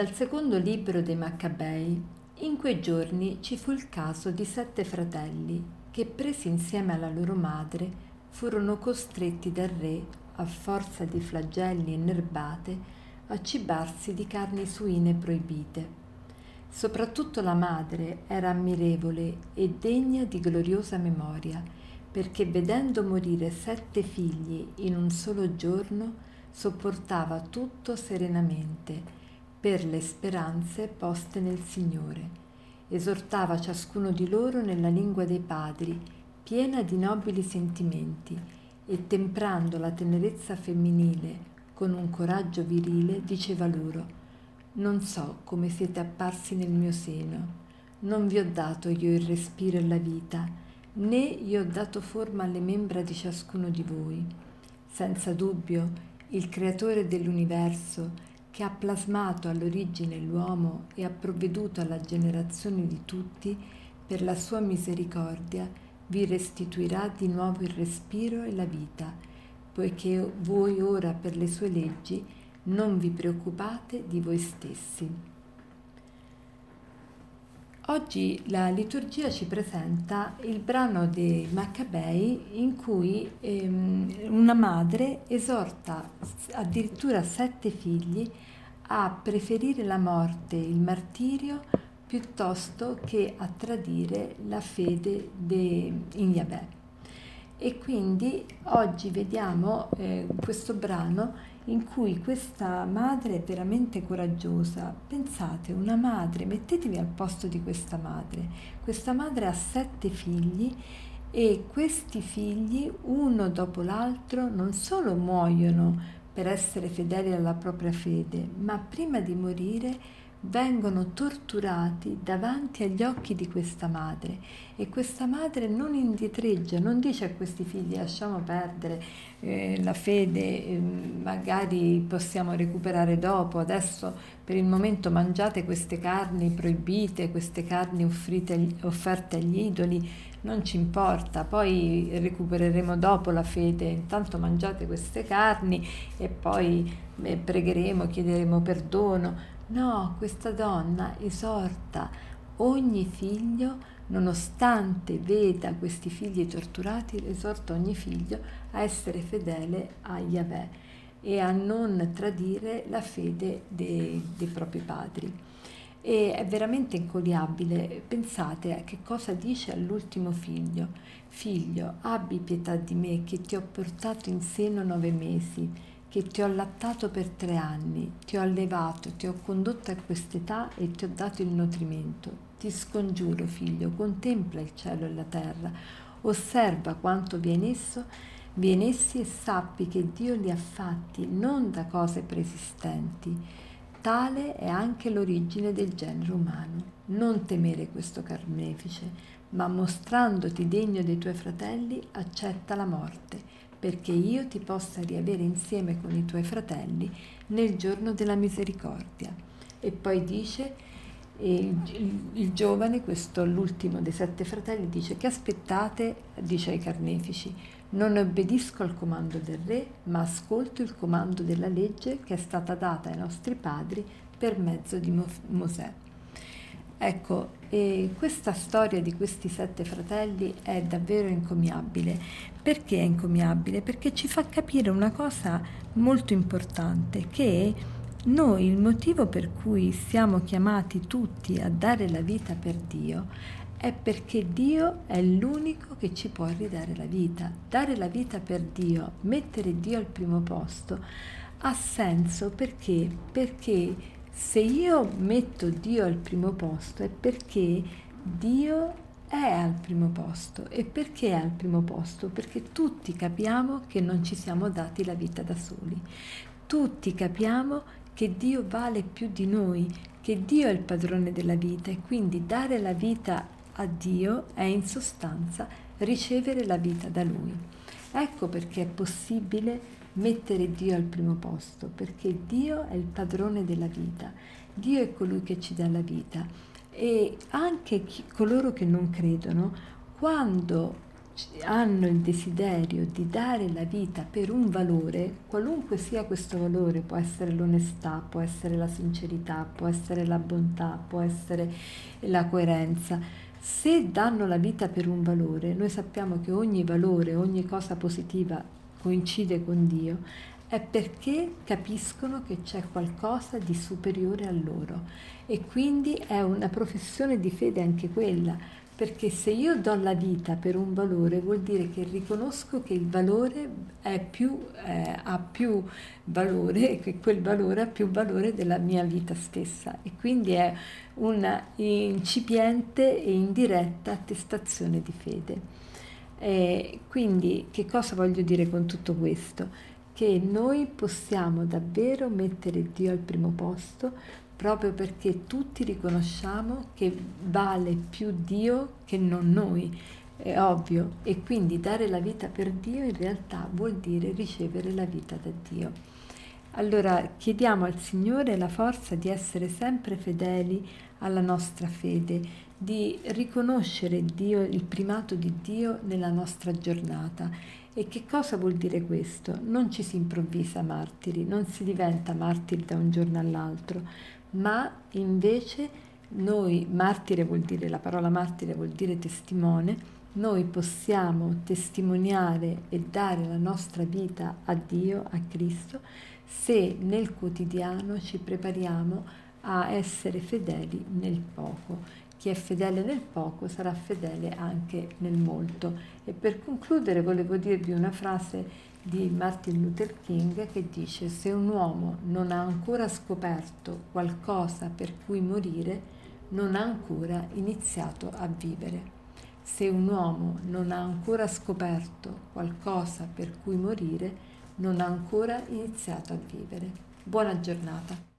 Dal secondo libro dei Maccabei, in quei giorni ci fu il caso di sette fratelli che, presi insieme alla loro madre, furono costretti dal re, a forza di flagelli e nerbate, a cibarsi di carni suine proibite. Soprattutto la madre era ammirevole e degna di gloriosa memoria, perché vedendo morire sette figli in un solo giorno, sopportava tutto serenamente per le speranze poste nel Signore. Esortava ciascuno di loro nella lingua dei padri, piena di nobili sentimenti, e temprando la tenerezza femminile con un coraggio virile, diceva loro, non so come siete apparsi nel mio seno, non vi ho dato io il respiro e la vita, né io ho dato forma alle membra di ciascuno di voi. Senza dubbio, il creatore dell'universo, che ha plasmato all'origine l'uomo e ha provveduto alla generazione di tutti, per la sua misericordia vi restituirà di nuovo il respiro e la vita, poiché voi ora per le sue leggi non vi preoccupate di voi stessi. Oggi la liturgia ci presenta il brano dei Maccabei in cui ehm, una madre esorta addirittura sette figli a preferire la morte, il martirio, piuttosto che a tradire la fede de, in Yahweh. E quindi oggi vediamo eh, questo brano in cui questa madre è veramente coraggiosa. Pensate, una madre, mettetevi al posto di questa madre. Questa madre ha sette figli e questi figli, uno dopo l'altro, non solo muoiono per essere fedeli alla propria fede, ma prima di morire vengono torturati davanti agli occhi di questa madre. E questa madre non indietreggia, non dice a questi figli lasciamo perdere eh, la fede, eh, magari possiamo recuperare dopo, adesso per il momento mangiate queste carni proibite, queste carni offrite, offerte agli idoli, non ci importa, poi recupereremo dopo la fede, intanto mangiate queste carni e poi eh, pregheremo, chiederemo perdono No, questa donna esorta ogni figlio, nonostante veda questi figli torturati, esorta ogni figlio a essere fedele a Yahweh e a non tradire la fede dei, dei propri padri. E è veramente incoliabile. Pensate a che cosa dice all'ultimo figlio. Figlio, abbi pietà di me che ti ho portato in seno nove mesi che ti ho allattato per tre anni, ti ho allevato, ti ho condotto a quest'età e ti ho dato il nutrimento. Ti scongiuro, figlio, contempla il cielo e la terra, osserva quanto viene esso, viene essi e sappi che Dio li ha fatti non da cose preesistenti. Tale è anche l'origine del genere umano. Non temere questo carnefice, ma mostrandoti degno dei tuoi fratelli, accetta la morte perché io ti possa riavere insieme con i tuoi fratelli nel giorno della misericordia. E poi dice, il, il, il, giovane, questo l'ultimo dei sette fratelli, dice che aspettate, dice ai carnefici, non obbedisco al comando del re, ma ascolto il comando della legge che è stata data ai nostri padri per mezzo di Mosè. Ecco, questa storia di questi sette fratelli è davvero encomiabile. Perché è encomiabile? Perché ci fa capire una cosa molto importante, che noi il motivo per cui siamo chiamati tutti a dare la vita per Dio è perché Dio è l'unico che ci può ridare la vita. Dare la vita per Dio, mettere Dio al primo posto, ha senso perché? Perché se io metto Dio al primo posto è perché Dio è al primo posto. E perché è al primo posto? Perché tutti capiamo che non ci siamo dati la vita da soli. Tutti capiamo che Dio vale più di noi, che Dio è il padrone della vita e quindi dare la vita a Dio è in sostanza ricevere la vita da Lui. Ecco perché è possibile mettere Dio al primo posto, perché Dio è il padrone della vita, Dio è colui che ci dà la vita. E anche chi, coloro che non credono, quando hanno il desiderio di dare la vita per un valore, qualunque sia questo valore, può essere l'onestà, può essere la sincerità, può essere la bontà, può essere la coerenza, se danno la vita per un valore, noi sappiamo che ogni valore, ogni cosa positiva coincide con Dio, è perché capiscono che c'è qualcosa di superiore a loro e quindi è una professione di fede anche quella, perché se io do la vita per un valore vuol dire che riconosco che il valore più, eh, ha più valore e che quel valore ha più valore della mia vita stessa e quindi è una incipiente e indiretta attestazione di fede. E quindi che cosa voglio dire con tutto questo? Che noi possiamo davvero mettere Dio al primo posto, proprio perché tutti riconosciamo che vale più Dio che non noi, è ovvio, e quindi dare la vita per Dio in realtà vuol dire ricevere la vita da Dio. Allora chiediamo al Signore la forza di essere sempre fedeli alla nostra fede, di riconoscere Dio, il primato di Dio nella nostra giornata. E che cosa vuol dire questo? Non ci si improvvisa martiri, non si diventa martiri da un giorno all'altro, ma invece noi, martire vuol dire, la parola martire vuol dire testimone, noi possiamo testimoniare e dare la nostra vita a Dio, a Cristo, se nel quotidiano ci prepariamo a essere fedeli nel poco. Chi è fedele nel poco sarà fedele anche nel molto. E per concludere volevo dirvi una frase di Martin Luther King che dice se un uomo non ha ancora scoperto qualcosa per cui morire, non ha ancora iniziato a vivere. Se un uomo non ha ancora scoperto qualcosa per cui morire, non ha ancora iniziato a vivere. Buona giornata.